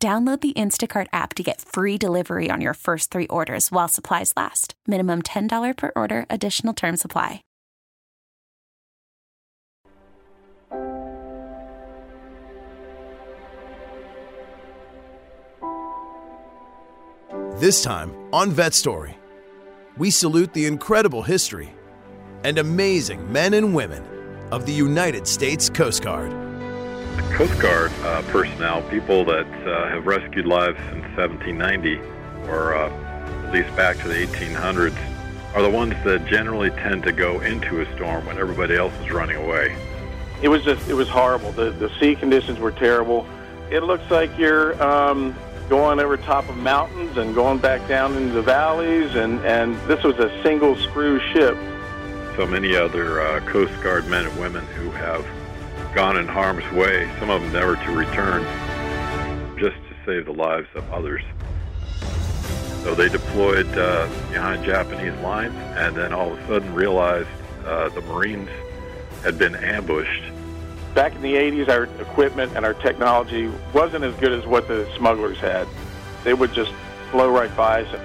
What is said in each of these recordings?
Download the Instacart app to get free delivery on your first three orders while supplies last. Minimum $10 per order, additional term supply. This time on Vet Story, we salute the incredible history and amazing men and women of the United States Coast Guard. Coast Guard uh, personnel, people that uh, have rescued lives since 1790 or uh, at least back to the 1800s, are the ones that generally tend to go into a storm when everybody else is running away. It was just, it was horrible. The, the sea conditions were terrible. It looks like you're um, going over top of mountains and going back down into the valleys, and, and this was a single screw ship. So many other uh, Coast Guard men and women who have gone in harm's way, some of them never to return, just to save the lives of others. So they deployed uh, behind Japanese lines and then all of a sudden realized uh, the Marines had been ambushed. Back in the 80s, our equipment and our technology wasn't as good as what the smugglers had. They would just blow right by us.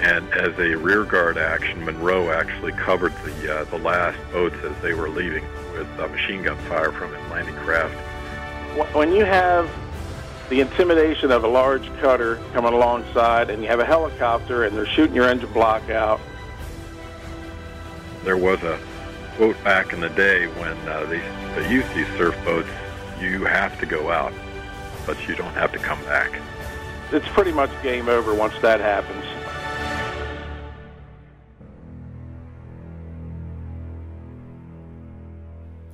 And as a rearguard action, Munro actually covered the uh, the last boats as they were leaving with uh, machine gun fire from his landing craft. When you have the intimidation of a large cutter coming alongside, and you have a helicopter, and they're shooting your engine block out. There was a quote back in the day when uh, they, they used these surf boats, you have to go out, but you don't have to come back. It's pretty much game over once that happens.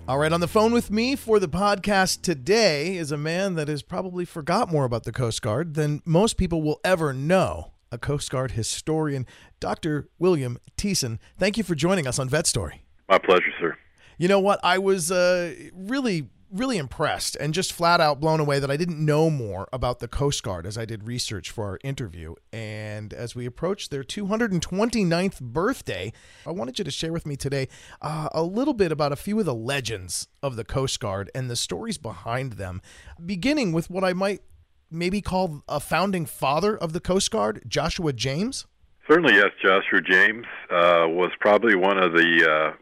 All right, on the phone with me for the podcast today is a man that has probably forgot more about the Coast Guard than most people will ever know. A Coast Guard historian, Dr. William Thiesen. Thank you for joining us on Vet Story. My pleasure, sir. You know what? I was uh, really really impressed and just flat out blown away that I didn't know more about the Coast Guard as I did research for our interview. And as we approach their 229th birthday, I wanted you to share with me today uh, a little bit about a few of the legends of the Coast Guard and the stories behind them, beginning with what I might maybe call a founding father of the Coast Guard, Joshua James. Certainly, yes. Joshua James uh, was probably one of the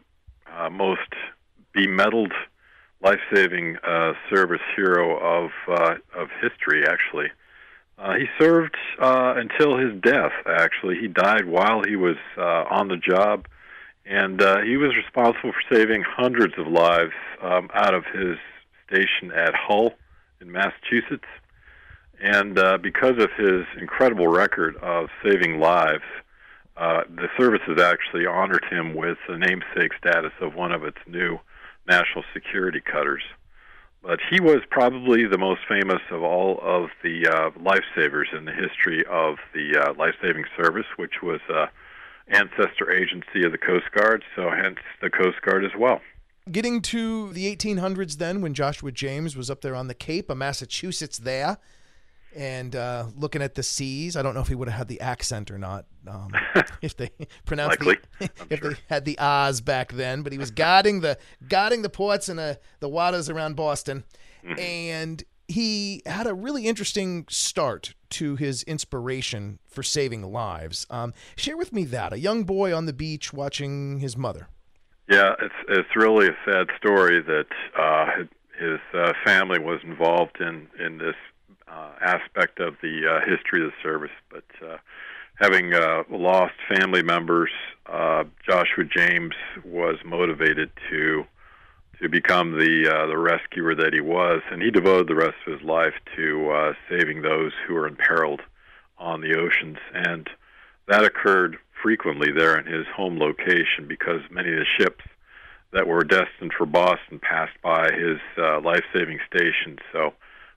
uh, uh most bemedaled life-saving uh, service hero of uh, of history. Actually, uh, he served uh, until his death. Actually, he died while he was uh, on the job, and uh, he was responsible for saving hundreds of lives um, out of his station at Hull in Massachusetts. And uh, because of his incredible record of saving lives, uh, the service has actually honored him with the namesake status of one of its new national security cutters. But he was probably the most famous of all of the uh, lifesavers in the history of the uh, life-saving service, which was uh, ancestor agency of the Coast Guard, so hence the Coast Guard as well. Getting to the 1800s, then, when Joshua James was up there on the Cape of Massachusetts, there, and uh, looking at the seas. I don't know if he would have had the accent or not. Um, if they pronounced the, if sure. they had the Oz back then, but he was guarding the guarding the ports and the, the waters around Boston, mm-hmm. and he had a really interesting start to his inspiration for saving lives. Um, share with me that a young boy on the beach watching his mother. Yeah, it's it's really a sad story that uh, his uh, family was involved in in this uh, aspect of the uh, history of the service. But uh, having uh, lost family members, uh, Joshua James was motivated to to become the uh, the rescuer that he was, and he devoted the rest of his life to uh, saving those who were imperiled on the oceans. And that occurred frequently there in his home location because many of the ships that were destined for Boston passed by his uh, life-saving station. So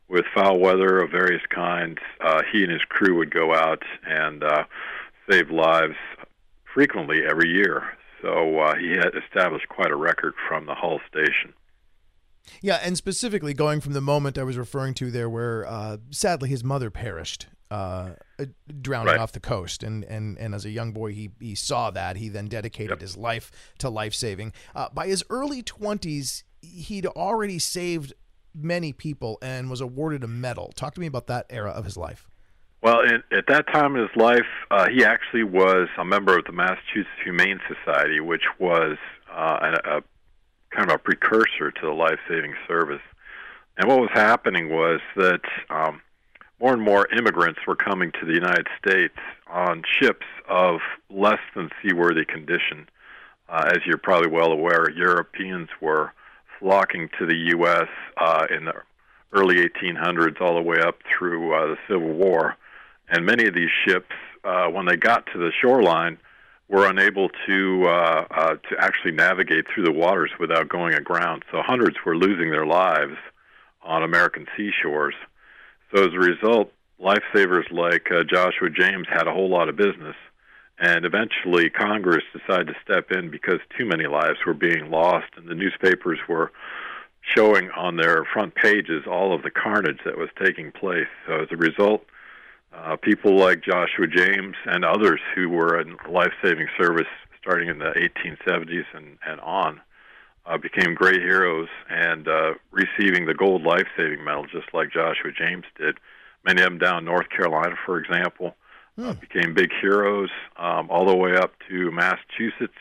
with foul weather of various kinds, uh, he and his crew would go out and uh, save lives frequently every year. So uh, he had established quite a record from the Hull station. Yeah, and specifically going from the moment I was referring to there, where uh, sadly his mother perished, uh, uh drowning right. off the coast, and, and and as a young boy he he saw that. He then dedicated yep. his life to life saving. Uh, by his early twenties, he'd already saved many people and was awarded a medal. Talk to me about that era of his life. Well, in, at that time in his life, uh, he actually was a member of the Massachusetts Humane Society, which was uh, a, a kind of a precursor to the life saving service. And what was happening was that um, more and more immigrants were coming to the United States on ships of less than seaworthy condition. Uh, as you're probably well aware, Europeans were flocking to the U.S. Uh, in the early 1800s all the way up through uh, the Civil War. And many of these ships, uh, when they got to the shoreline, were unable to uh, uh, to actually navigate through the waters without going aground. So hundreds were losing their lives on American seashores. So as a result, lifesavers like uh, Joshua James had a whole lot of business, and eventually Congress decided to step in because too many lives were being lost, and the newspapers were showing on their front pages all of the carnage that was taking place. So as a result, uh, people like Joshua James and others who were in life-saving service starting in the 1870s and, and on uh, became great heroes and uh, receiving the gold life-saving medal just like Joshua James did. Many of them down in North Carolina, for example, uh, hmm. became big heroes um, all the way up to Massachusetts.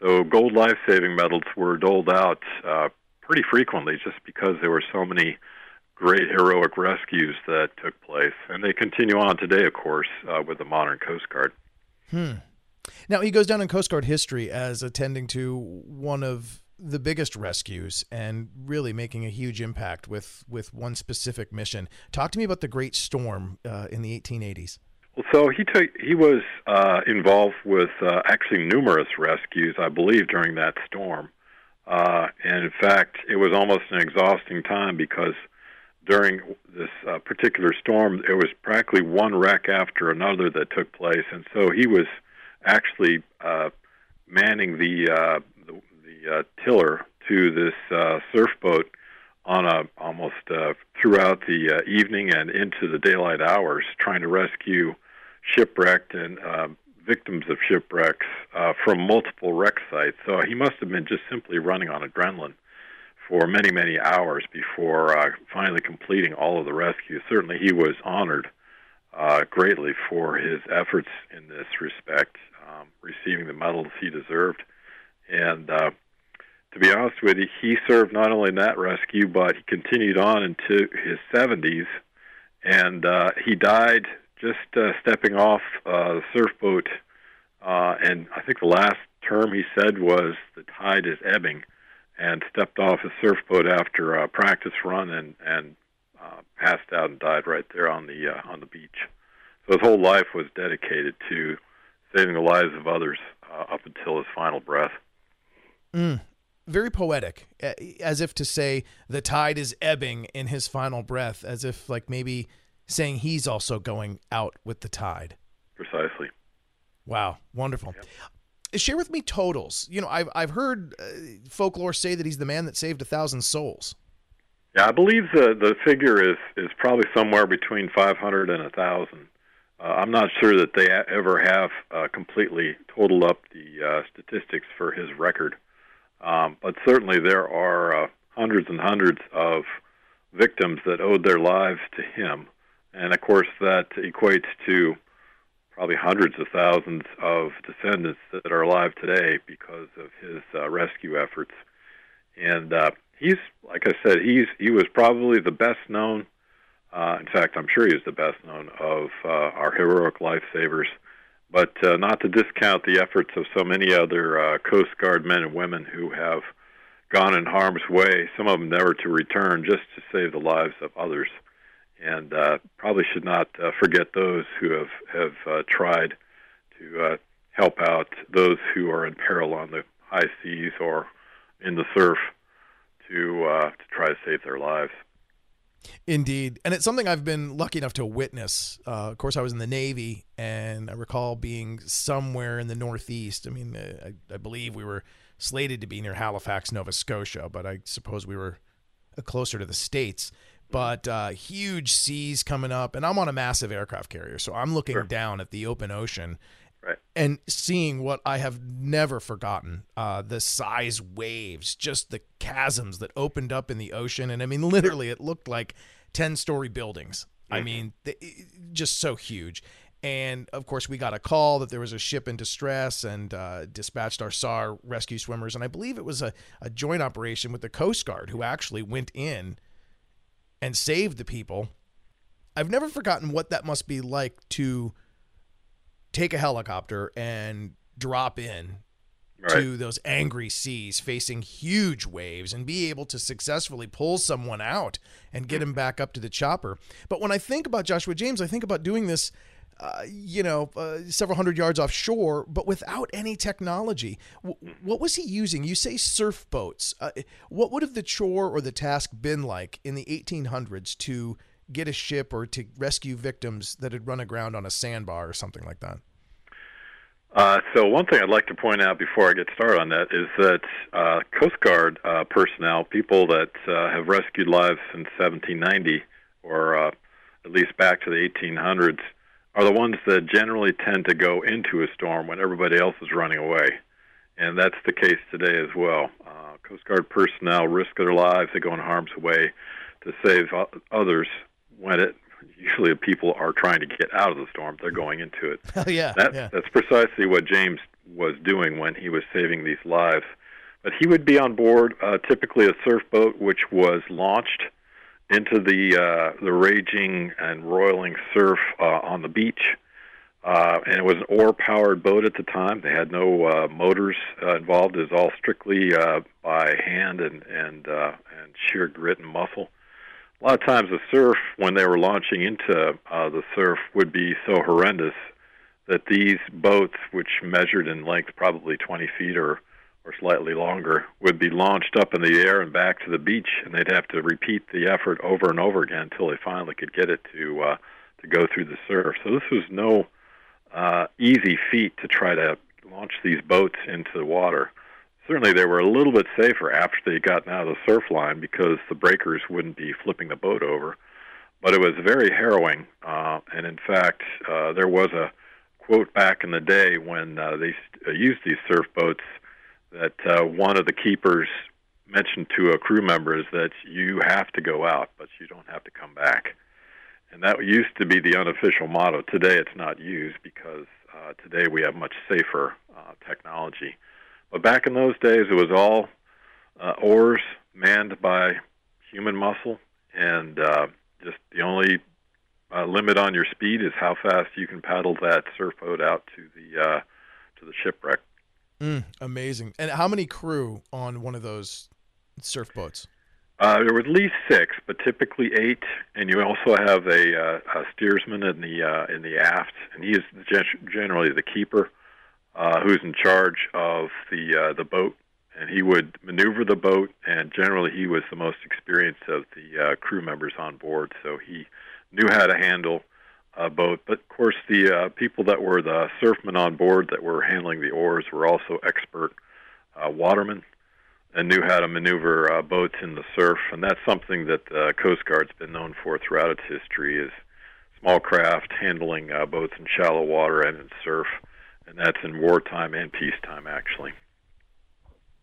So gold life-saving medals were doled out uh, pretty frequently just because there were so many great heroic rescues that took place, and they continue on today, of course, uh, with the modern Coast Guard. Hmm. Now he goes down in Coast Guard history as attending to one of the biggest rescues and really making a huge impact with with one specific mission. Talk to me about the Great Storm uh, in the 1880s. So he took he was uh, involved with uh, actually numerous rescues, I believe, during that storm. Uh, and in fact, it was almost an exhausting time because during this uh, particular storm, there was practically one wreck after another that took place, and so he was actually uh, manning the uh, the, the uh, tiller to this uh, surf boat on a almost uh, throughout the uh, evening and into the daylight hours, trying to rescue shipwrecked and uh, victims of shipwrecks uh, from multiple wreck sites. So he must have been just simply running on adrenaline for many, many hours before uh, finally completing all of the rescues. Certainly, he was honored uh, greatly for his efforts in this respect, um, receiving the medals he deserved. And uh, to be honest with you, he served not only in that rescue, but he continued on into his 70s, and uh, he died just uh, stepping off uh, the surf boat. Uh, and I think the last term he said was, "The tide is ebbing." and stepped off a surfboat after a practice run and and uh, passed out and died right there on the uh, on the beach. So his whole life was dedicated to saving the lives of others uh, up until his final breath. Mm, very poetic, as if to say the tide is ebbing in his final breath, as if like maybe saying he's also going out with the tide. Precisely. Wow, wonderful. Yep share with me totals. You know, I've I've heard uh, folklore say that he's the man that saved a thousand souls. Yeah, I believe the the figure is is probably somewhere between 500 and a thousand. Uh, I'm not sure that they ever have uh, completely totaled up the uh, statistics for his record, um, but certainly there are uh, hundreds and hundreds of victims that owed their lives to him, and of course that equates to probably hundreds of thousands of descendants that are alive today because of his uh, rescue efforts. And uh, he's, like I said, he's he was probably the best known. Uh, in fact, I'm sure he is the best known of uh, our heroic lifesavers. But uh, not to discount the efforts of so many other uh, Coast Guard men and women who have gone in harm's way, some of them never to return, just to save the lives of others and uh, probably should not uh, forget those who have have uh, tried to uh, help out those who are in peril on the high seas or in the surf to uh, to try to save their lives. Indeed. And it's something I've been lucky enough to witness. Uh, of course, I was in the Navy, and I recall being somewhere in the Northeast. I mean, I, I, believe we were slated to be near Halifax, Nova Scotia, but I suppose we were closer to the States. But uh, huge seas coming up, and I'm on a massive aircraft carrier. So I'm looking sure. down at the open ocean Right. And seeing what I have never forgotten uh, the size waves, just the chasms that opened up in the ocean. And I mean, literally, it looked like 10 story buildings. Mm-hmm. I mean, just so huge. And of course, we got a call that there was a ship in distress and uh, dispatched our SAR rescue swimmers. And I believe it was a, a joint operation with the Coast Guard who actually went in and save the people. I've never forgotten what that must be like to take a helicopter and drop in right. to those angry seas facing huge waves and be able to successfully pull someone out and get him back up to the chopper. But when I think about Joshua James, I think about doing this. Uh, you know, uh, several hundred yards offshore, but without any technology. W- what was he using? You say surf boats. Uh, what would have the chore or the task been like in the 1800s to get a ship or to rescue victims that had run aground on a sandbar or something like that? Uh, so one thing I'd like to point out before I get started on that is that uh, Coast Guard personnel, people that have rescued lives since 1790 or at least back to the 1800s, are the ones that generally tend to go into a storm when everybody else is running away. And that's the case today as well. Uh, Coast Guard personnel risk their lives, they go in harm's way to save others when it usually people are trying to get out of the storm; they're going into it. Oh yeah, that, yeah. That's precisely what James was doing when he was saving these lives. But he would be on board uh, typically a surf boat, which was launched into the uh, the raging and roiling surf uh, on the beach. Uh, and it was an oar-powered boat at the time. They had no uh, motors uh, involved. It was all strictly uh, by hand and and uh, and sheer grit and muscle a lot of times the surf, when they were launching into uh, the surf, would be so horrendous that these boats, which measured in length probably 20 feet or or slightly longer, would be launched up in the air and back to the beach, and they'd have to repeat the effort over and over again until they finally could get it to uh, to go through the surf. So this was no uh, easy feat to try to launch these boats into the water certainly they were a little bit safer after they got out of the surf line because the breakers wouldn't be flipping the boat over. But it was very harrowing, uh, and in fact, uh, there was a quote back in the day when uh, they used these surf boats that uh, one of the keepers mentioned to a crew member is that you have to go out, but you don't have to come back. And that used to be the unofficial motto. Today it's not used because uh, today we have much safer uh, technology. But back in those days, it was all uh, oars manned by human muscle, and uh, just the only uh, limit on your speed is how fast you can paddle that surf boat out to the uh, to the shipwreck. Mm, amazing! And how many crew on one of those surf boats? Uh, there were at least six, but typically eight. And you also have a, uh, a steersman in the uh, in the aft, and he is generally the keeper uh, who's in charge of the uh, the boat, and he would maneuver the boat. And generally, he was the most experienced of the uh, crew members on board, so he knew how to handle a boat. But of course, the uh, people that were the surfmen on board that were handling the oars were also expert uh, watermen and knew how to maneuver uh, boats in the surf. And that's something that the Coast Guard's been known for throughout its history is small craft handling uh, boats in shallow water and in surf and that's in wartime and peacetime, actually.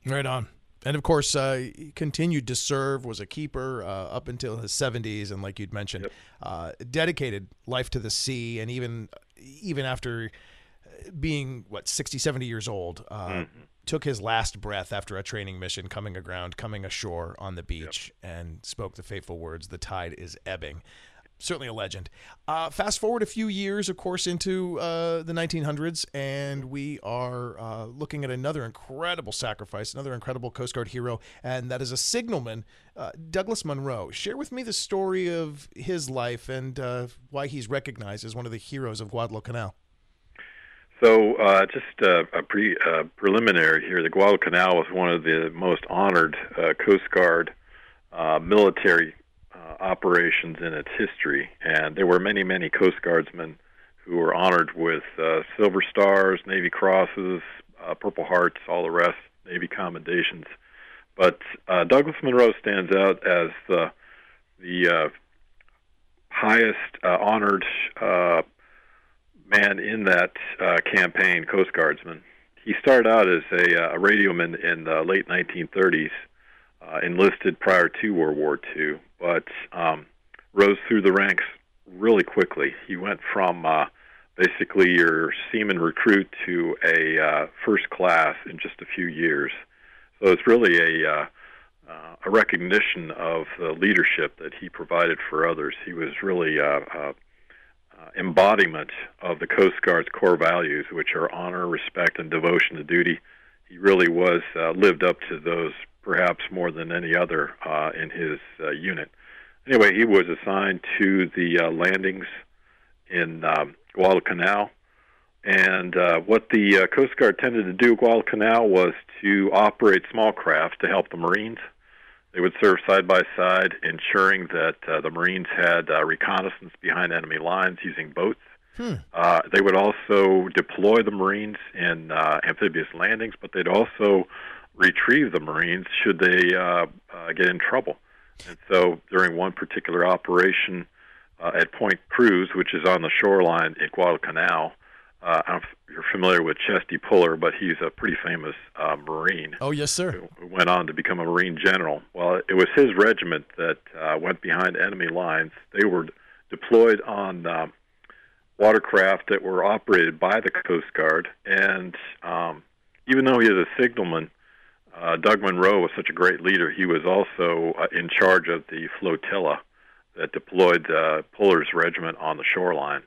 Right on. And of course, uh, he continued to serve, was a keeper uh, up until his 70s, and like you'd mentioned, yep. uh, dedicated life to the sea, and even even after being what 60, 70 years old, uh, mm-hmm. took his last breath after a training mission, coming aground, coming ashore on the beach, yep. and spoke the fateful words, "The tide is ebbing." Certainly a legend. Uh, fast forward a few years, of course, into uh, the 1900s, and we are uh, looking at another incredible sacrifice, another incredible Coast Guard hero, and that is a signalman, uh, Douglas Munro. Share with me the story of his life and uh, why he's recognized as one of the heroes of Guadalcanal. So, uh, just a pre preliminary here. The Guadalcanal was one of the most honored Coast Guard military operations in its history, and there were many, many Coast Guardsmen who were honored with uh, Silver Stars, Navy Crosses, uh, Purple Hearts, all the rest, Navy commendations. But uh, Douglas Munro stands out as the the uh, highest uh, honored uh, man in that uh, campaign, Coast Guardsman. He started out as a, uh, a radioman in the late 1930s, uh, enlisted prior to World War II, but um, rose through the ranks really quickly. He went from uh, basically your seaman recruit to a uh, first class in just a few years. So it's really a uh, uh, a recognition of the leadership that he provided for others. He was really uh, uh, uh, embodiment of the Coast Guard's core values, which are honor, respect, and devotion to duty. He really was uh, lived up to those, perhaps more than any other uh, in his uh, unit. Anyway, he was assigned to the uh, landings in um, Guadalcanal. And uh, what the uh, Coast Guard tended to do at Guadalcanal was to operate small craft to help the Marines. They would serve side by side, ensuring that uh, the Marines had uh, reconnaissance behind enemy lines using boats. Hmm. Uh, they would also deploy the Marines in uh, amphibious landings, but they'd also retrieve the Marines should they uh, uh, get in trouble. And so during one particular operation uh, at Point Cruz, which is on the shoreline at Guadalcanal, uh, I don't know if you're familiar with Chesty Puller, but he's a pretty famous uh, Marine. Oh, yes, sir. Who went on to become a Marine general. Well, it was his regiment that uh, went behind enemy lines. They were deployed on uh, watercraft that were operated by the Coast Guard, and um, even though he was a signalman, uh, Doug Munro was such a great leader. He was also uh, in charge of the flotilla that deployed uh, Puller's regiment on the shoreline.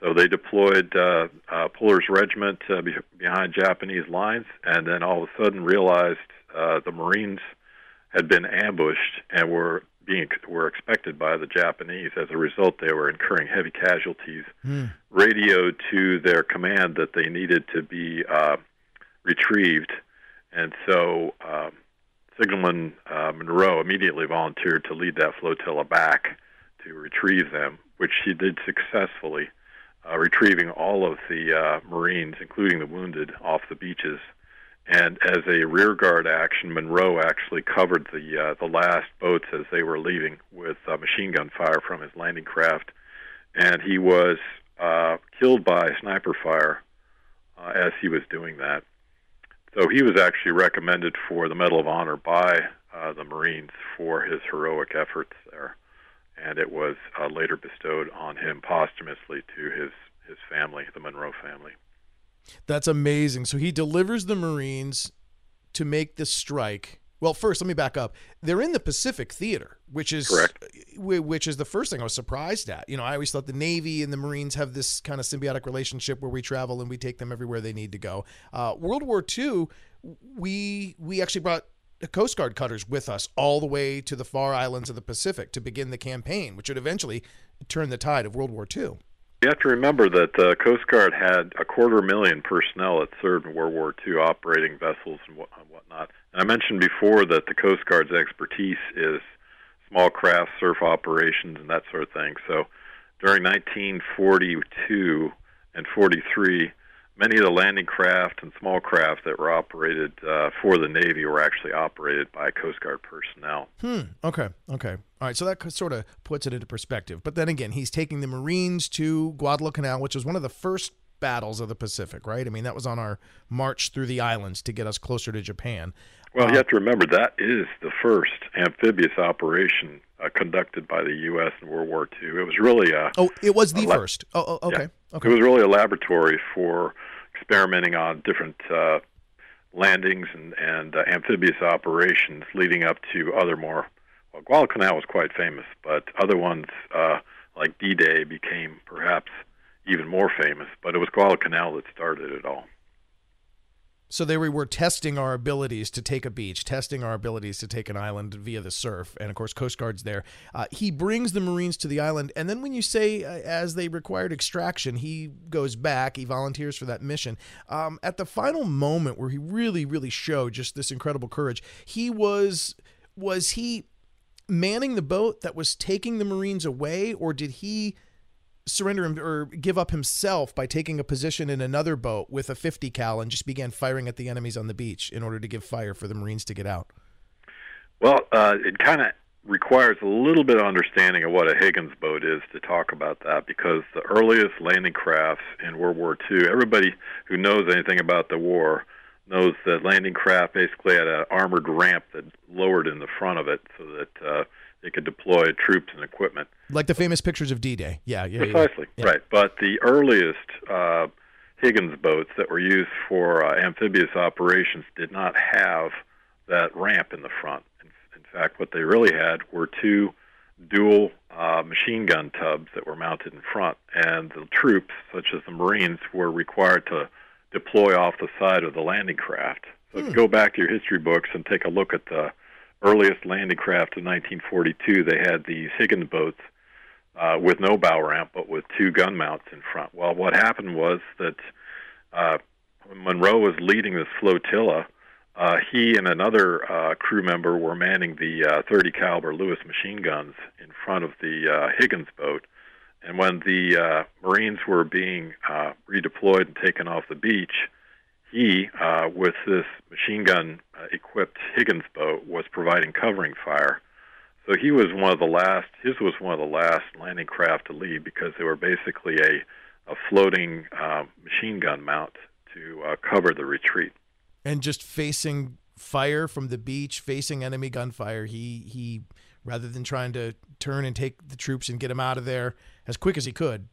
So they deployed uh, uh, Puller's regiment uh, be- behind Japanese lines, and then all of a sudden realized uh, the Marines had been ambushed and were being were expected by the Japanese. As a result, they were incurring heavy casualties. Mm. Radioed to their command that they needed to be uh, retrieved, and so um, Signalman uh, Munro immediately volunteered to lead that flotilla back to retrieve them, which he did successfully uh, retrieving all of the uh, Marines, including the wounded, off the beaches. And as a rearguard action, Munro actually covered the uh, the last boats as they were leaving with uh, machine gun fire from his landing craft, and he was uh, killed by sniper fire as he was doing that. So he was actually recommended for the Medal of Honor by uh, the Marines for his heroic efforts there and it was uh, later bestowed on him posthumously to his his family, the Munro family. That's amazing. So he delivers the Marines to make the strike. Well, first, let me back up. They're in the Pacific Theater, which is Correct. which is the first thing I was surprised at. You know, I always thought the Navy and the Marines have this kind of symbiotic relationship where we travel and we take them everywhere they need to go. Uh, World War II, we we actually brought Coast Guard cutters with us all the way to the far islands of the Pacific to begin the campaign, which would eventually turn the tide of World War II. You have to remember that the Coast Guard had a quarter million personnel that served in World War II operating vessels and whatnot. And I mentioned before that the Coast Guard's expertise is small craft, surf operations, and that sort of thing. So during 1942 and 43, many of the landing craft and small craft that were operated uh, for the Navy were actually operated by Coast Guard personnel. Hmm. Okay. Okay. All right. So that sort of puts it into perspective. But then again, he's taking the Marines to Guadalcanal, which was one of the first battles of the Pacific, right? I mean, that was on our march through the islands to get us closer to Japan. Well, you uh, have to remember that is the first amphibious operation uh, conducted by the U.S. in World War II. It was really a oh, it was the first. Oh, oh okay, yeah. okay. It was really a laboratory for experimenting on different uh, landings and, and uh, amphibious operations leading up to other more. Well, Guadalcanal was quite famous, but other ones uh, like D-Day became perhaps even more famous. But it was Guadalcanal that started it all. So they were testing our abilities to take a beach, testing our abilities to take an island via the surf, and of course, Coast Guard's there. Uh, he brings the Marines to the island, and then when you say uh, as they required extraction, he goes back. He volunteers for that mission. Um, at the final moment where he really, really showed just this incredible courage, he was was he manning the boat that was taking the Marines away, or did he surrender him or give up himself by taking a position in another boat with a 50 cal and just began firing at the enemies on the beach in order to give fire for the Marines to get out? Well, uh, it kind of requires a little bit of understanding of what a Higgins boat is to talk about that because the earliest landing crafts in World War II, everybody who knows anything about the war knows that landing craft basically had an armored ramp that lowered in the front of it so that uh, they could deploy troops and equipment. Like the famous pictures of D-Day. Yeah, yeah, precisely. Yeah. Right, but the earliest uh, Higgins boats that were used for uh, amphibious operations did not have that ramp in the front. In, in fact, what they really had were two dual uh, machine gun tubs that were mounted in front, and the troops, such as the Marines, were required to deploy off the side of the landing craft. So hmm. go back to your history books and take a look at the earliest landing craft in 1942, they had these Higgins boats uh, with no bow ramp, but with two gun mounts in front. Well, what happened was that uh, Munro was leading this flotilla. Uh, he and another uh, crew member were manning the uh, 30 caliber Lewis machine guns in front of the uh, Higgins boat. And when the uh, Marines were being uh, redeployed and taken off the beach, he, uh, with this machine gun uh, equipped Higgins boat, was providing covering fire. So he was one of the last. His was one of the last landing craft to leave because they were basically a a floating uh, machine gun mount to uh, cover the retreat. And just facing fire from the beach, facing enemy gunfire, he he rather than trying to turn and take the troops and get them out of there as quick as he could,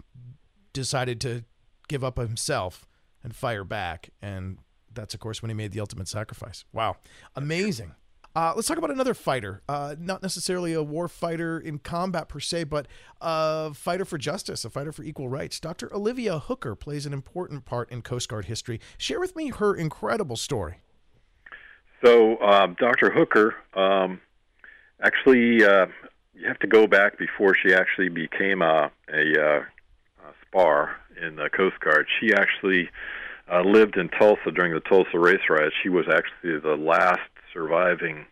decided to give up himself and fire back. And that's, of course, when he made the ultimate sacrifice. Wow. Amazing. Uh, let's talk about another fighter. Uh, not necessarily a war fighter in combat per se, but a fighter for justice, a fighter for equal rights. Dr. Olivia Hooker plays an important part in Coast Guard history. Share with me her incredible story. So, um, Dr. Hooker, um, actually, uh, you have to go back before she actually became a, a, uh, a spar in the Coast Guard. She actually uh, lived in Tulsa during the Tulsa race riot. She was actually the last surviving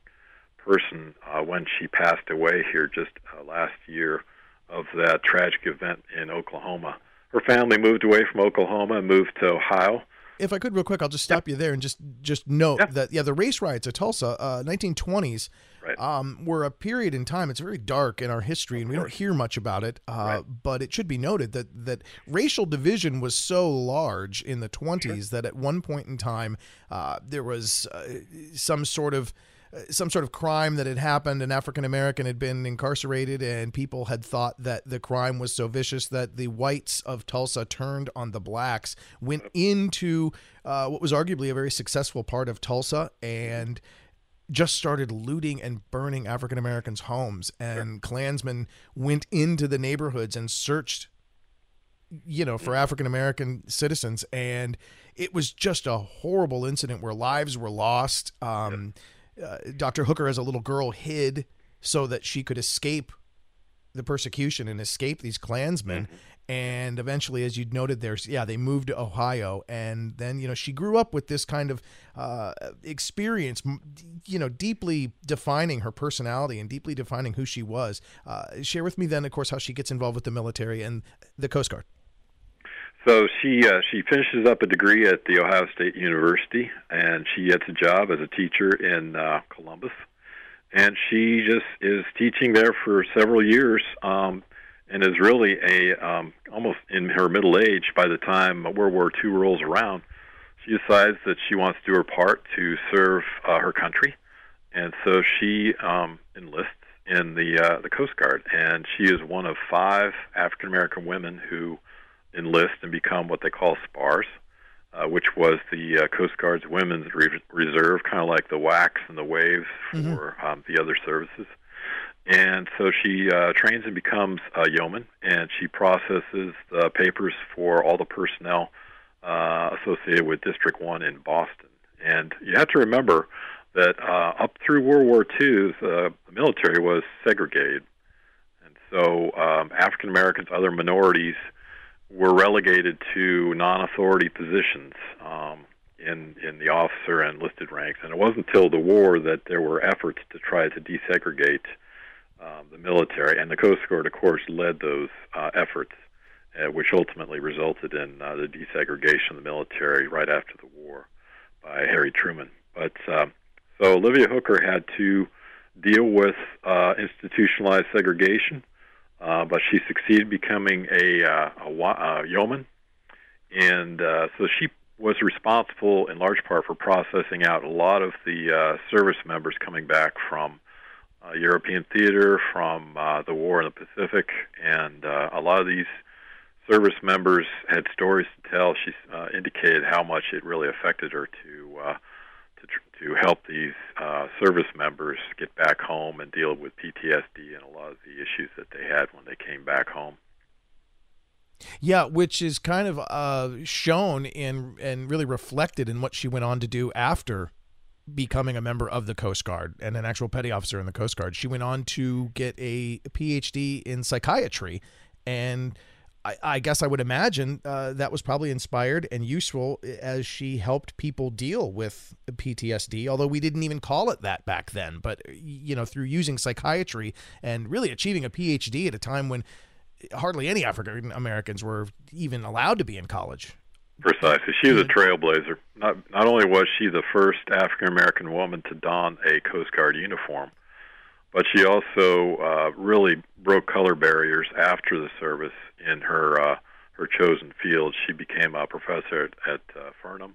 person uh, when she passed away here just uh, last year of that tragic event in Oklahoma. Her family moved away from Oklahoma and moved to Ohio if I could, real quick, I'll just stop you there and just just note that yeah, the race riots at Tulsa, uh, 1920s, right. um, were a period in time. It's very dark in our history, and we don't hear much about it. Uh, right. But it should be noted that that racial division was so large in the 20s sure. that at one point in time, uh, there was uh, some sort of some sort of crime that had happened. An African American had been incarcerated, and people had thought that the crime was so vicious that the whites of Tulsa turned on the blacks, went into uh, what was arguably a very successful part of Tulsa, and just started looting and burning African Americans' homes. And Klansmen went into the neighborhoods and searched, you know, for African American citizens. And it was just a horrible incident where lives were lost. Um, uh, Dr. Hooker, as a little girl, hid so that she could escape the persecution and escape these Klansmen. Mm-hmm. And eventually, as you noted, there's yeah, they moved to Ohio, and then you know she grew up with this kind of uh, experience, you know, deeply defining her personality and deeply defining who she was. Uh, share with me then, of course, how she gets involved with the military and the Coast Guard. So she uh, she finishes up a degree at the Ohio State University, and she gets a job as a teacher in uh, Columbus, and she just is teaching there for several years, um, and is really a um, almost in her middle age by the time World War II rolls around. She decides that she wants to do her part to serve uh, her country, and so she um, enlists in the uh, the Coast Guard, and she is one of five African American women who enlist and become what they call SPARS, uh, which was the uh, Coast Guard's Women's Re- Reserve, kind of like the WACs and the Waves mm-hmm. for mm-hmm. um, the other services. And so she uh, trains and becomes a yeoman, and she processes the papers for all the personnel uh, associated with District 1 in Boston. And you have to remember that uh, up through World War II, the, the military was segregated. And so um, African Americans, other minorities, were relegated to non-authority positions um, in in the officer and enlisted ranks. And it wasn't until the war that there were efforts to try to desegregate um, the military. And the Coast Guard, of course, led those uh, efforts, uh, which ultimately resulted in uh, the desegregation of the military right after the war by Harry Truman. But uh, so Olivia Hooker had to deal with uh, institutionalized segregation, uh, but she succeeded becoming a, uh, a, a yeoman, and uh, so she was responsible in large part for processing out a lot of the uh, service members coming back from uh, European theater, from uh, the war in the Pacific, and uh, a lot of these service members had stories to tell. She uh, indicated how much it really affected her to uh, to help these uh, service members get back home and deal with PTSD and a lot of the issues that they had when they came back home. Yeah, which is kind of uh, shown in and really reflected in what she went on to do after becoming a member of the Coast Guard and an actual petty officer in the Coast Guard. She went on to get a PhD in psychiatry and I, I guess I would imagine uh, that was probably inspired and useful as she helped people deal with PTSD, although we didn't even call it that back then. But, you know, through using psychiatry and really achieving a PhD at a time when hardly any African Americans were even allowed to be in college. Precisely. She was a trailblazer. Not, not only was she the first African American woman to don a Coast Guard uniform, but she also uh, really broke color barriers after the service in her uh, her chosen field. She became a professor at, at uh,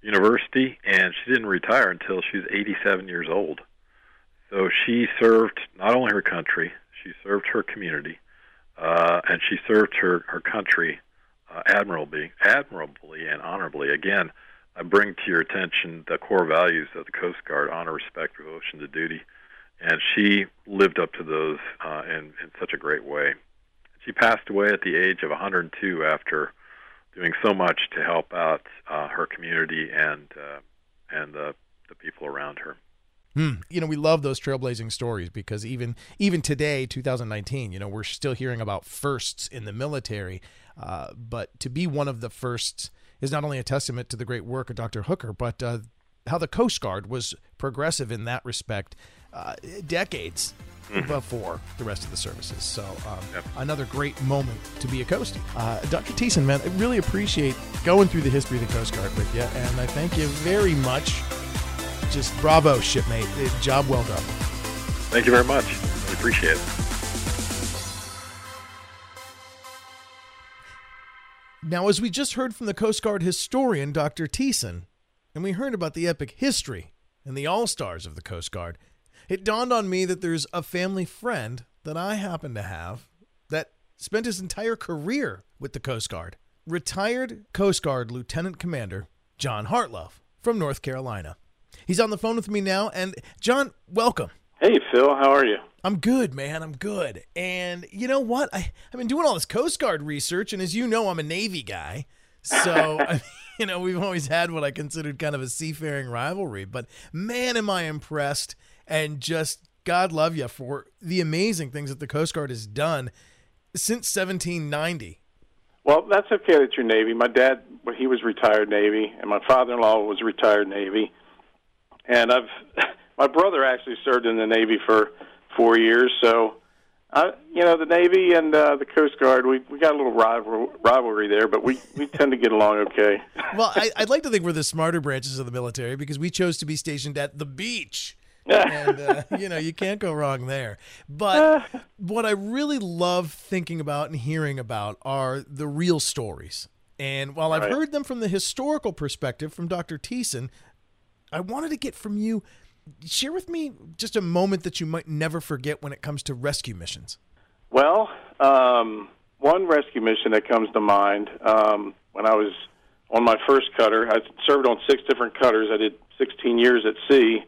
University, and she didn't retire until she was 87 years old. So she served not only her country, she served her community, uh, and she served her her country uh, admirably, admirably and honorably. Again, I bring to your attention the core values of the Coast Guard: honor, respect, devotion to duty and she lived up to those uh, in, in such a great way. She passed away at the age of 102 after doing so much to help out uh, her community and uh, and the the people around her. Hmm. You know, we love those trailblazing stories because even even today, 2019, you know, we're still hearing about firsts in the military. Uh, but to be one of the firsts is not only a testament to the great work of Dr. Hooker, but uh, how the Coast Guard was progressive in that respect uh, decades mm-hmm. before the rest of the services. So um, yep. another great moment to be a Coastie. Uh, Dr. Thiesen, man, I really appreciate going through the history of the Coast Guard with you, and I thank you very much. Just bravo, shipmate. Job well done. Thank you very much. I appreciate it. Now, as we just heard from the Coast Guard historian, Dr. Thiesen, and we heard about the epic history and the all stars of the Coast Guard, it dawned on me that there's a family friend that I happen to have that spent his entire career with the Coast Guard. Retired Coast Guard Lieutenant Commander John Hartlove from North Carolina. He's on the phone with me now. And John, welcome. Hey, Phil. How are you? I'm good, man. I'm good. And you know what? I, I've been doing all this Coast Guard research. And as you know, I'm a Navy guy. So, I, you know, we've always had what I considered kind of a seafaring rivalry. But man, am I impressed and just God love you for the amazing things that the Coast Guard has done since 1790. Well, that's okay that you're Navy. My dad, he was retired Navy, and my father-in-law was retired Navy. And I've, my brother actually served in the Navy for four years. So, uh, you know, the Navy and uh, the Coast Guard, we we got a little rival, rivalry there, but we, we tend to get along okay. well, I, I'd like to think we're the smarter branches of the military because we chose to be stationed at the beach and uh, you know you can't go wrong there. But what I really love thinking about and hearing about are the real stories. And while I've heard them from the historical perspective from Dr. Thiesen, I wanted to get from you share with me just a moment that you might never forget when it comes to rescue missions. Well, um, one rescue mission that comes to mind um, when I was on my first cutter. I served on six different cutters. I did 16 years at sea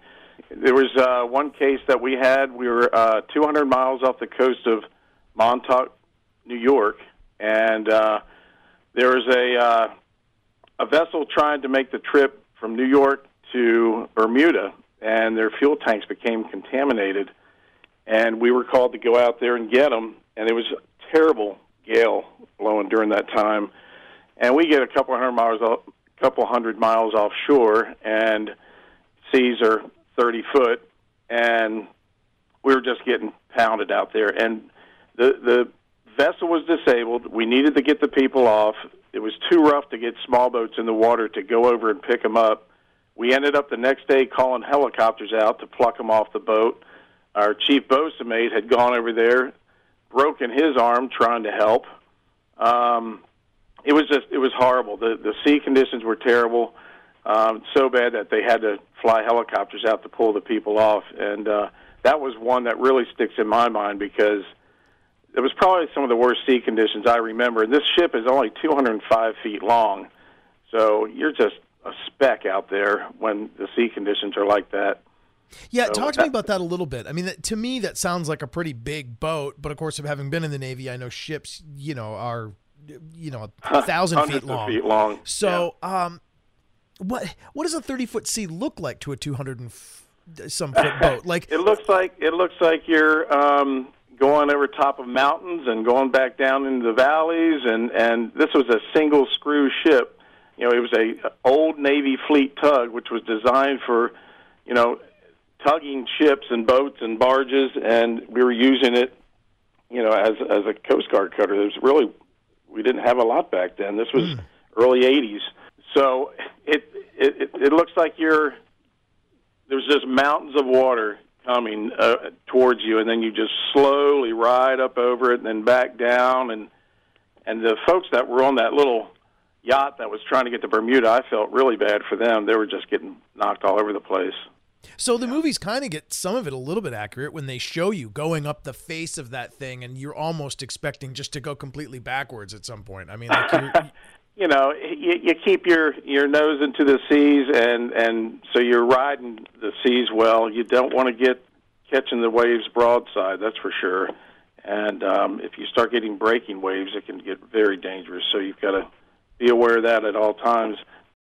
there was uh, one case that we had. We were uh, 200 miles off the coast of Montauk, New York, and uh, there was a uh, a vessel trying to make the trip from New York to Bermuda, and their fuel tanks became contaminated. And we were called to go out there and get them, and it was a terrible gale blowing during that time. And we get a couple hundred miles, a couple hundred miles offshore, and seas are 30 foot, and we were just getting pounded out there. And the the vessel was disabled. We needed to get the people off. It was too rough to get small boats in the water to go over and pick them up. We ended up the next day calling helicopters out to pluck them off the boat. Our chief bosun mate had gone over there, broken his arm trying to help. Um, it was just it was horrible. The the sea conditions were terrible, um, so bad that they had to fly helicopters out to pull the people off, and uh, that was one that really sticks in my mind because it was probably some of the worst sea conditions I remember. And this ship is only 205 feet long, so you're just a speck out there when the sea conditions are like that. Yeah, so talk to that, me about that a little bit. I mean, that, to me, that sounds like a pretty big boat, but of course, having been in the Navy, I know ships, you know, are you know a thousand feet long. feet long. So, yeah. um, what what does a thirty foot sea look like to a two hundred and f- some foot boat? Like it looks like it looks like you're um, going over top of mountains and going back down into the valleys, and and this was a single screw ship. You know, it was a old Navy fleet tug, which was designed for, you know, tugging ships and boats and barges, and we were using it, you know, as as a Coast Guard cutter. Was really we didn't have a lot back then. This was mm. early '80s, so it, it it looks like you're there's just mountains of water coming uh, towards you, and then you just slowly ride up over it and then back down. And and the folks that were on that little yacht that was trying to get to Bermuda, I felt really bad for them. They were just getting knocked all over the place. So the movies kind of get some of it a little bit accurate when they show you going up the face of that thing, and you're almost expecting just to go completely backwards at some point. I mean, like you know, you, you keep your your nose into the seas, and and so you're riding the seas well. You don't want to get catching the waves broadside, that's for sure. And um, if you start getting breaking waves, it can get very dangerous. So you've got to be aware of that at all times.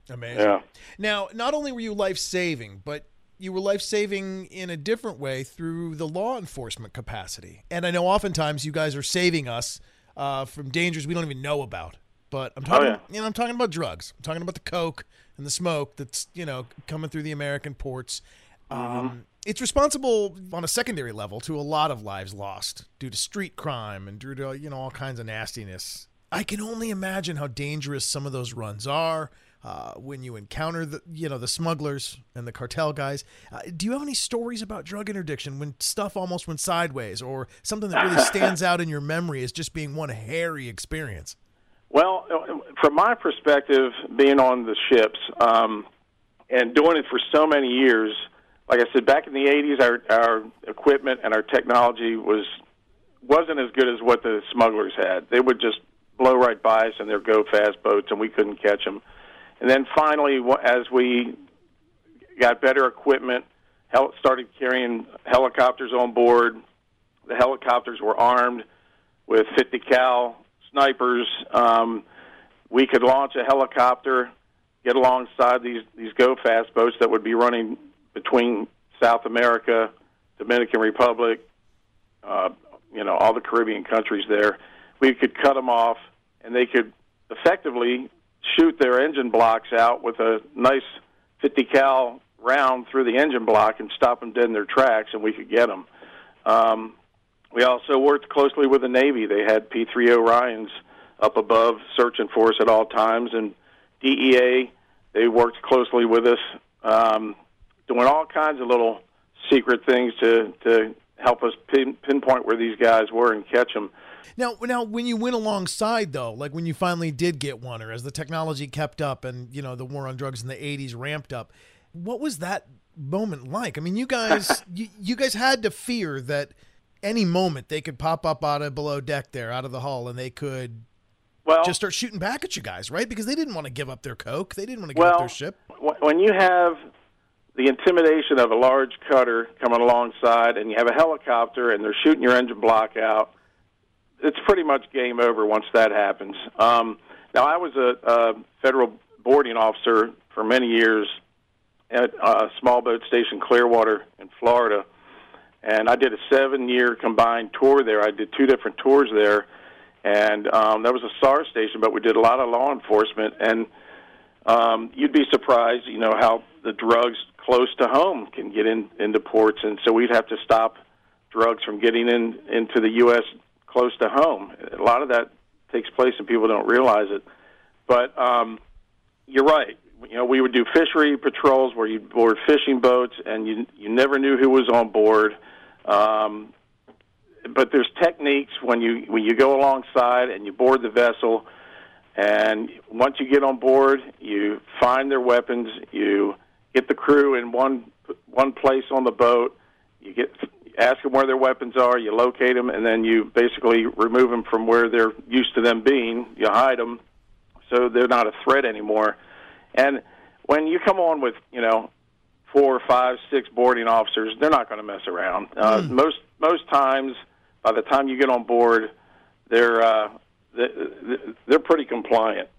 Amazing. Yeah. Now, not only were you life saving, but you were life saving in a different way through the law enforcement capacity. And I know oftentimes you guys are saving us uh, from dangers we don't even know about. But I'm talking, oh, yeah. you know, I'm talking about drugs. I'm talking about the coke and the smoke that's you know coming through the American ports. Mm-hmm. Um, it's responsible on a secondary level to a lot of lives lost due to street crime and due to you know all kinds of nastiness. I can only imagine how dangerous some of those runs are. Uh, when you encounter the you know the smugglers and the cartel guys. Uh, do you have any stories about drug interdiction when stuff almost went sideways, or something that really stands out in your memory as just being one hairy experience? Well, from my perspective, being on the ships um, and doing it for so many years, like I said, back in the '80s, our our equipment and our technology was wasn't as good as what the smugglers had. They would just blow right by us in their go fast boats, and we couldn't catch them. And then finally, as we got better equipment, started carrying helicopters on board. The helicopters were armed with 50 cal snipers. Um, we could launch a helicopter, get alongside these these go fast boats that would be running between South America, Dominican Republic, uh, you know, all the Caribbean countries there. We could cut them off, and they could effectively shoot their engine blocks out with a nice 50 cal round through the engine block and stop them dead in their tracks, and we could get them. Um, we also worked closely with the Navy. They had P-3 Orions up above searching for us at all times, and DEA they worked closely with us, um, doing all kinds of little secret things to to help us pin, pinpoint where these guys were and catch them. Now, now, when you went alongside though, like when you finally did get one, or as the technology kept up and you know the war on drugs in the '80s ramped up, what was that moment like? I mean, you guys, you, you guys had to fear that any moment they could pop up out of below deck there, out of the hull, and they could well, just start shooting back at you guys, right? Because they didn't want to give up their coke, they didn't want to give well, up their ship. When you have the intimidation of a large cutter coming alongside, and you have a helicopter, and they're shooting your engine block out, it's pretty much game over once that happens. Um, now, I was a, a federal boarding officer for many years at a small boat station Clearwater in Florida and I did a seven-year combined tour there. I did two different tours there, and um, that was a SAR station, but we did a lot of law enforcement. And um, you'd be surprised, you know, how the drugs close to home can get in into ports, and so we'd have to stop drugs from getting in into the U.S. close to home. A lot of that takes place, and people don't realize it. But um, you're right. You know, we would do fishery patrols where you board fishing boats, and you you never knew who was on board. Um, but there's techniques when you when you go alongside and you board the vessel, and once you get on board, you find their weapons. You get the crew in one one place on the boat. You get ask them where their weapons are. You locate them, and then you basically remove them from where they're used to them being. You hide them so they're not a threat anymore. And when you come on with you know four, five, six boarding officers, they're not going to mess around. Uh, mm. Most most times, by the time you get on board, they're uh, they're pretty compliant.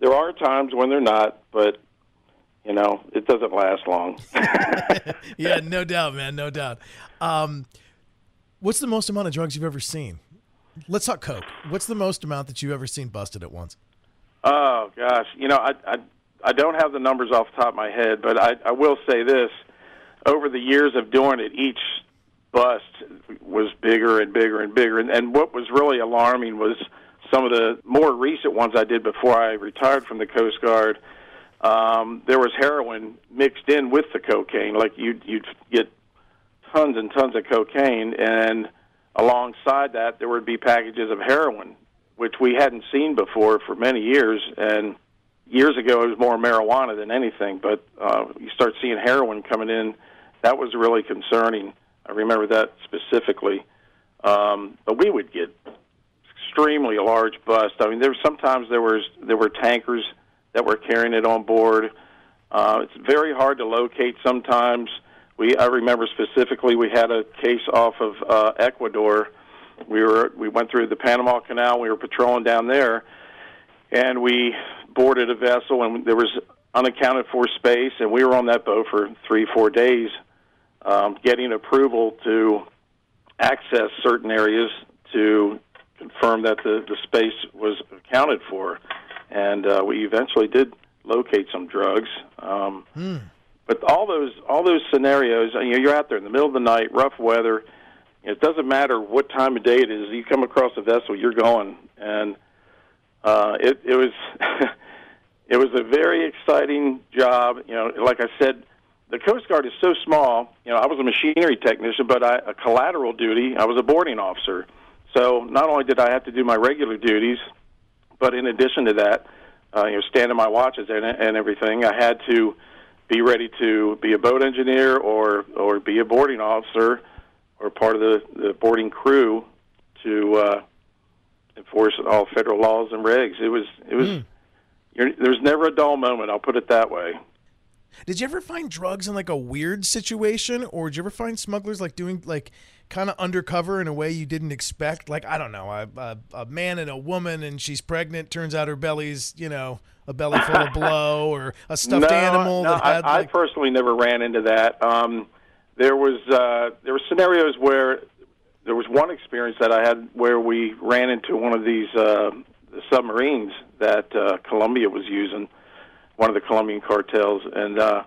There are times when they're not, but you know it doesn't last long. yeah, no doubt, man, no doubt. Um, what's the most amount of drugs you've ever seen? Let's talk coke. What's the most amount that you've ever seen busted at once? Oh gosh, you know I I I don't have the numbers off the top of my head, but I I will say this: over the years of doing it, each bust was bigger and bigger and bigger. And, and what was really alarming was some of the more recent ones I did before I retired from the Coast Guard. Um, there was heroin mixed in with the cocaine. Like you'd you'd get tons and tons of cocaine, and alongside that, there would be packages of heroin which we hadn't seen before for many years. And years ago, it was more marijuana than anything. But uh, you start seeing heroin coming in. That was really concerning. I remember that specifically. Um, but we would get extremely large busts. I mean, there sometimes there was there were tankers that were carrying it on board. Uh, it's very hard to locate sometimes. We I remember specifically we had a case off of uh, Ecuador we were we went through the Panama Canal. We were patrolling down there, and we boarded a vessel, and there was unaccounted for space, and we were on that boat for three four days, um, getting approval to access certain areas to confirm that the the space was accounted for, and uh, we eventually did locate some drugs. Um, hmm. But all those all those scenarios, you know, you're out there in the middle of the night, rough weather it doesn't matter what time of day it is. You come across a vessel, you're going, and uh, it, it was it was a very exciting job. You know, like I said, the Coast Guard is so small. You know, I was a machinery technician, but I, a collateral duty. I was a boarding officer. So not only did I have to do my regular duties, but in addition to that, uh, you know, standing my watches and, and everything, I had to be ready to be a boat engineer or or be a boarding officer or part of the, the boarding crew to uh, enforce all federal laws and regs. It was it was mm. there's never a dull moment. I'll put it that way. Did you ever find drugs in like a weird situation, or did you ever find smugglers like doing like kind of undercover in a way you didn't expect? Like I don't know, a, a, a man and a woman, and she's pregnant. Turns out her belly's you know a belly full of blow, or a stuffed no, animal. No, that had, I, like... I personally never ran into that. Um, there was uh, there were scenarios where there was one experience that I had where we ran into one of these uh, submarines that uh, Colombia was using, one of the Colombian cartels, and uh,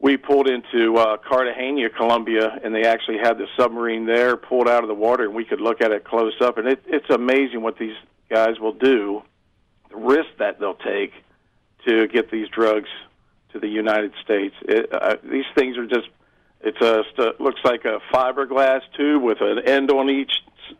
we pulled into uh, Cartagena, Colombia, and they actually had the submarine there pulled out of the water, and we could look at it close up, and it, it's amazing what these guys will do, the risk that they'll take to get these drugs to the United States. It, uh, these things are just it's a it looks like a fiberglass tube with an end on each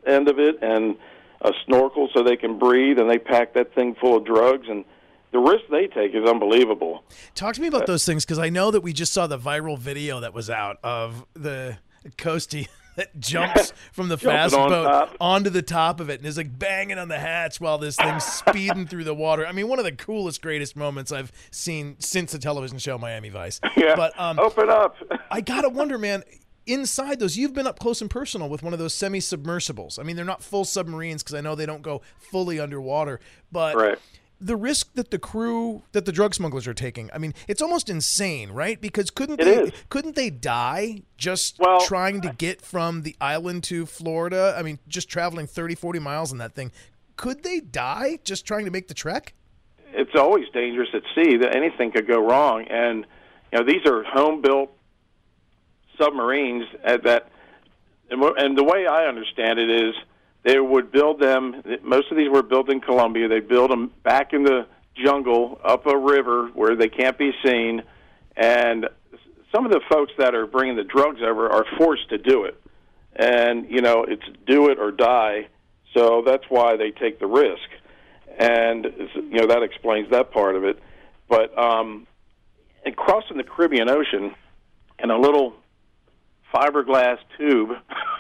end of it and a snorkel so they can breathe, and they pack that thing full of drugs and the risk they take is unbelievable. Talk to me about those things because I know that we just saw the viral video that was out of the Coastie that jumps from the fast on boat top. onto the top of it and is like banging on the hatch while this thing's speeding through the water. I mean, one of the coolest, greatest moments I've seen since the television show Miami Vice. Yeah. But um, open up. I gotta wonder, man. Inside those, you've been up close and personal with one of those semi-submersibles. I mean, they're not full submarines because I know they don't go fully underwater, but. Right the risk that the crew that the drug smugglers are taking i mean it's almost insane right? Because couldn't it they is. couldn't they die just well, trying to get from the island to florida? I mean just traveling 30 40 miles in that thing. Could they die just trying to make the trek? It's always dangerous at sea that anything could go wrong. And you know these are home built submarines at that and, and the way I understand it is they would build them. Most of these were built in Colombia. They build them back in the jungle up a river where they can't be seen, and some of the folks that are bringing the drugs over are forced to do it, and you know it's do it or die. So that's why they take the risk, and you know that explains that part of it. But um, and crossing the Caribbean Ocean in a little fiberglass tube.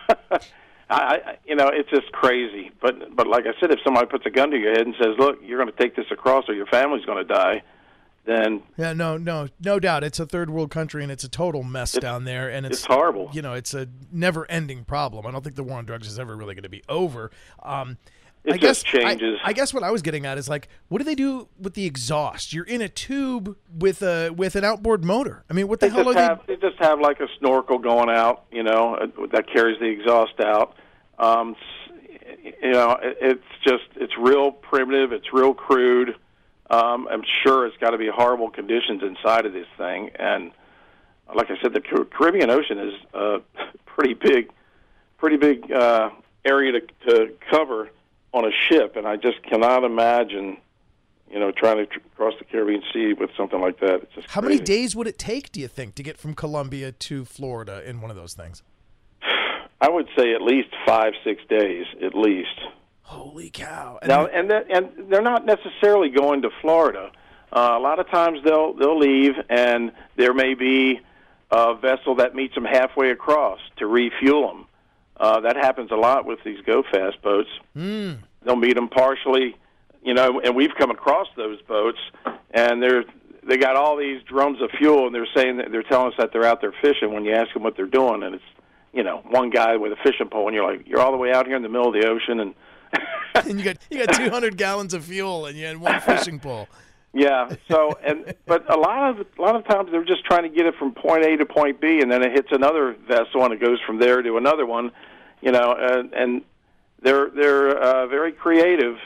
I, you know, it's just crazy. But but like I said, if somebody puts a gun to your head and says, "Look, you're going to take this across, or your family's going to die," then yeah, no, no, no doubt, it's a third world country and it's a total mess down there, and it's, it's horrible. You know, it's a never-ending problem. I don't think the war on drugs is ever really going to be over. Um, it I guess changes. I, I, guess what I was getting at is like, what do they do with the exhaust? You're in a tube with a with an outboard motor. I mean, what the they hell are have, they? They just have like a snorkel going out, you know, uh, that carries the exhaust out. Um, you know, it, it's just it's real primitive. It's real crude. Um, I'm sure it's got to be horrible conditions inside of this thing, and like I said, the Caribbean Ocean is a pretty big, pretty big uh, area to, to cover on a ship, and I just cannot imagine, you know, trying to tr- cross the Caribbean Sea with something like that. It's just How crazy. many days would it take, do you think, to get from Colombia to Florida in one of those things? I would say at least five, six days, at least. Holy cow! And now, and they're, and they're not necessarily going to Florida. Uh, a lot of times they'll they'll leave, and there may be a vessel that meets them halfway across to refuel them. Uh, that happens a lot with these go fast boats. Mm. They'll meet them partially, you know, and we've come across those boats, and they're they got all these drums of fuel, and they're saying that they're telling us that they're out there fishing. When you ask them what they're doing, and it's you know one guy with a fishing pole, and you're like, you're all the way out here in the middle of the ocean, and and you got you got 200 gallons of fuel, and you had one fishing pole. Yeah. So, and but a lot of a lot of times they're just trying to get it from point A to point B, and then it hits another vessel, and it goes from there to another one. You know, and, and they're they're uh, very creative.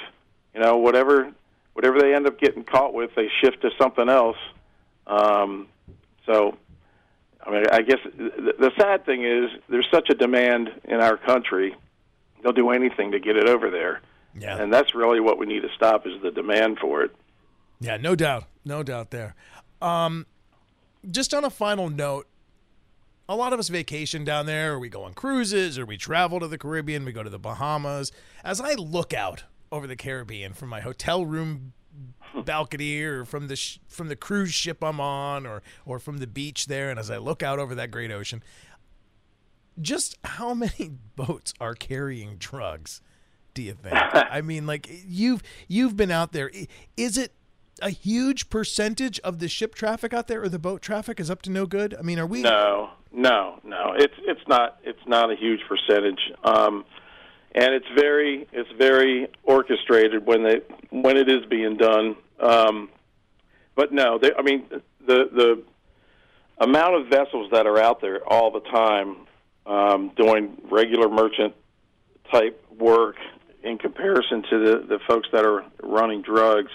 You know, whatever whatever they end up getting caught with, they shift to something else. Um, so, I mean, I guess the, the sad thing is there's such a demand in our country. They'll do anything to get it over there. Yeah. And that's really what we need to stop is the demand for it. Yeah, no doubt, no doubt there. Um, just on a final note, a lot of us vacation down there, or we go on cruises, or we travel to the Caribbean, we go to the Bahamas. As I look out over the Caribbean from my hotel room balcony, or from the sh- from the cruise ship I'm on, or or from the beach there, and as I look out over that great ocean, just how many boats are carrying drugs? Do you think? I mean, like you've you've been out there. Is it a huge percentage of the ship traffic out there or the boat traffic is up to no good? I mean, are we? No, no, no. It's it's not it's not a huge percentage, um, and it's very it's very orchestrated when they when it is being done. Um, but no, they, I mean the the amount of vessels that are out there all the time um, doing regular merchant type work in comparison to the the folks that are running drugs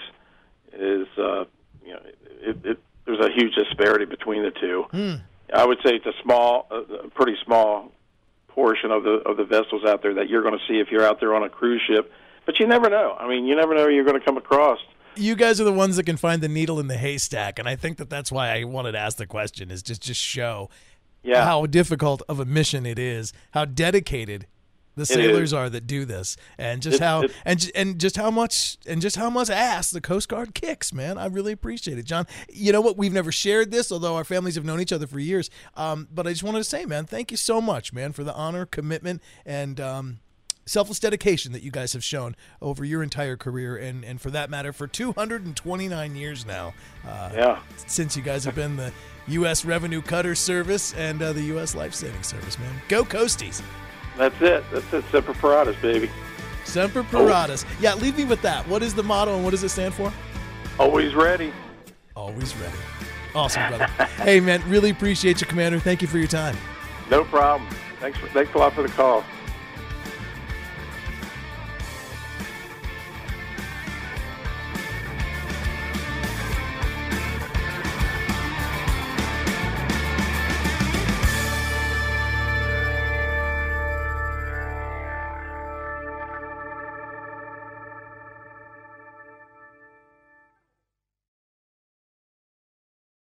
is uh, you know it, it, there's a huge disparity between the two. Mm. I would say it's a small, a pretty small portion of the of the vessels out there that you're going to see if you're out there on a cruise ship. But you never know. I mean, you never know you're going to come across. You guys are the ones that can find the needle in the haystack, and I think that that's why I wanted to ask the question is just just show yeah. how difficult of a mission it is, how dedicated the sailors are that do this, and just It's- how it's- and and just how much and just how much ass the Coast Guard kicks, man. I really appreciate it, John. You know what? We've never shared this, although our families have known each other for years. Um, but I just wanted to say, man, thank you so much, man, for the honor, commitment, and um, selfless dedication that you guys have shown over your entire career, and and for that matter, for 229 years now. Uh, Yeah. since you guys have been the U.S. Revenue Cutter Service and uh, the U.S. Life Saving Service, man. Go Coasties. That's it. That's it. Semper Paratus, baby. Semper Paratus. Yeah, leave me with that. What is the motto and what does it stand for? Always ready. Always ready. Awesome, brother. hey, man, really appreciate you, Commander. Thank you for your time. No problem. Thanks for thanks a lot for the call.